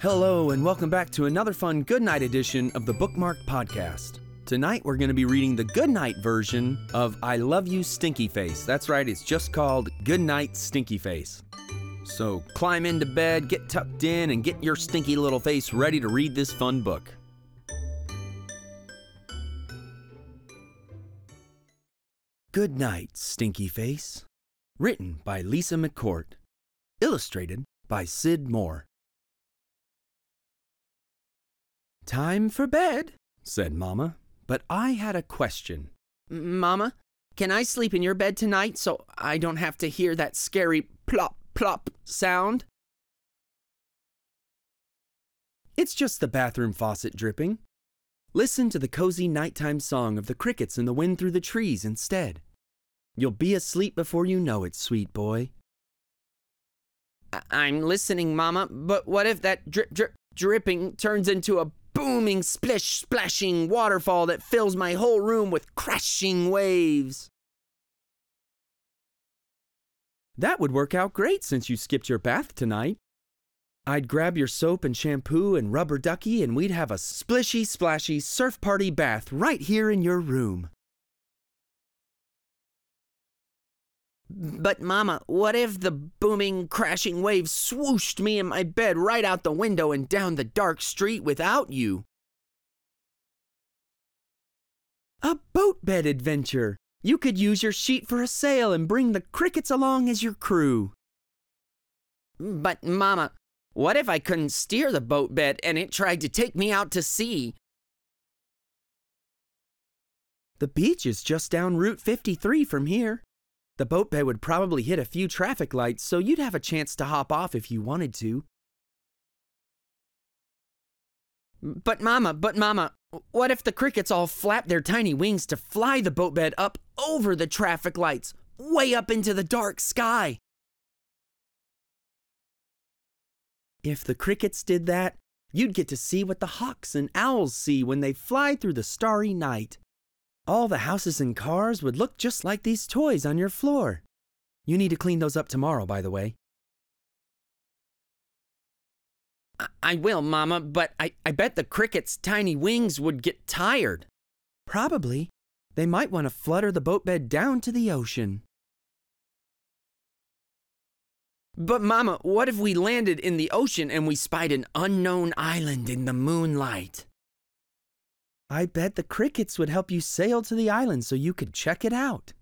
Hello, and welcome back to another fun Goodnight edition of the Bookmarked Podcast. Tonight we're going to be reading the Goodnight version of I Love You Stinky Face. That's right, it's just called Goodnight Stinky Face. So climb into bed, get tucked in, and get your stinky little face ready to read this fun book. Good Night, Stinky Face. Written by Lisa McCourt. Illustrated by Cyd Moore. Time for bed, said Mamma. But I had a question. Mama, can I sleep in your bed tonight so I don't have to hear that scary plop plop sound? It's just the bathroom faucet dripping. Listen to the cozy nighttime song of the crickets and the wind through the trees instead. You'll be asleep before you know it, sweet boy. I- I'm listening, Mama, but what if that drip drip dripping turns into a booming, splish, splashing waterfall that fills my whole room with crashing waves? That would work out great since you skipped your bath tonight. I'd grab your soap and shampoo and rubber ducky, and we'd have a splishy, splashy surf party bath right here in your room. But, Mama, what if the booming, crashing waves swooshed me in my bed right out the window and down the dark street without you? A boat bed adventure! You could use your sheet for a sail and bring the crickets along as your crew. But, Mama, what if I couldn't steer the boat bed and it tried to take me out to sea? The beach is just down Route 53 from here. The boat bed would probably hit a few traffic lights, so you'd have a chance to hop off if you wanted to. But, Mama, but, Mama, what if the crickets all flap their tiny wings to fly the boat bed up over the traffic lights, way up into the dark sky? If the crickets did that, you'd get to see what the hawks and owls see when they fly through the starry night. All the houses and cars would look just like these toys on your floor. You need to clean those up tomorrow, by the way. I, I will, Mama, but I, I bet the crickets' tiny wings would get tired. Probably. They might want to flutter the boat bed down to the ocean. But, Mama, what if we landed in the ocean and we spied an unknown island in the moonlight? I bet the crickets would help you sail to the island so you could check it out.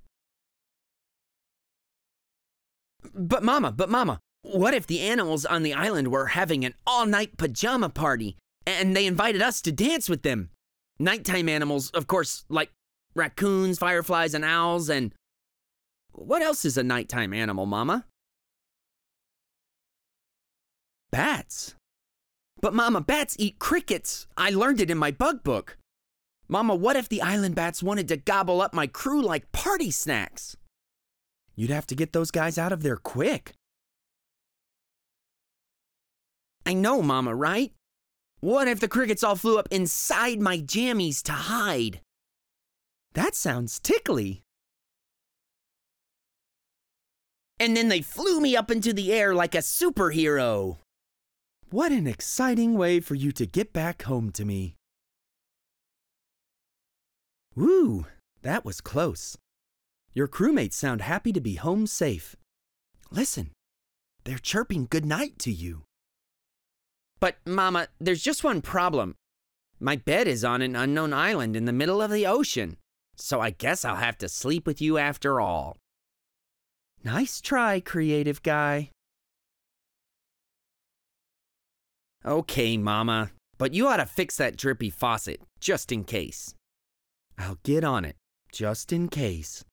But, Mama, but, Mama, what if the animals on the island were having an all night pajama party and they invited us to dance with them? Nighttime animals, of course, like raccoons, fireflies, and owls, and. What else is a nighttime animal, Mama? Bats. But, Mama, bats eat crickets. I learned it in my bug book. Mama, what if the island bats wanted to gobble up my crew like party snacks? You'd have to get those guys out of there quick. I know, Mama, right? What if the crickets all flew up inside my jammies to hide? That sounds tickly. And then they flew me up into the air like a superhero. What an exciting way for you to get back home to me. Woo, that was close. Your crewmates sound happy to be home safe. Listen, they're chirping good night to you. But, Mama, there's just one problem. My bed is on an unknown island in the middle of the ocean, so I guess I'll have to sleep with you after all. Nice try, creative guy. Okay, Mama, but you ought to fix that drippy faucet, just in case. I'll get on it, just in case.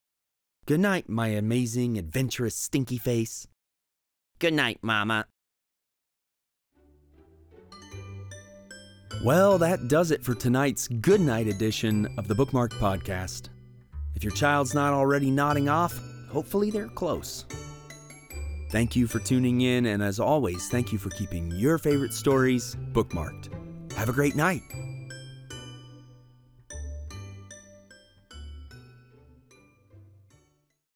Good night, my amazing, adventurous, stinky face. Good night, Mama. Well, that does it for tonight's Good Night edition of the Bookmarked Podcast. If your child's not already nodding off, hopefully they're close. Thank you for tuning in, and as always, thank you for keeping your favorite stories bookmarked. Have a great night.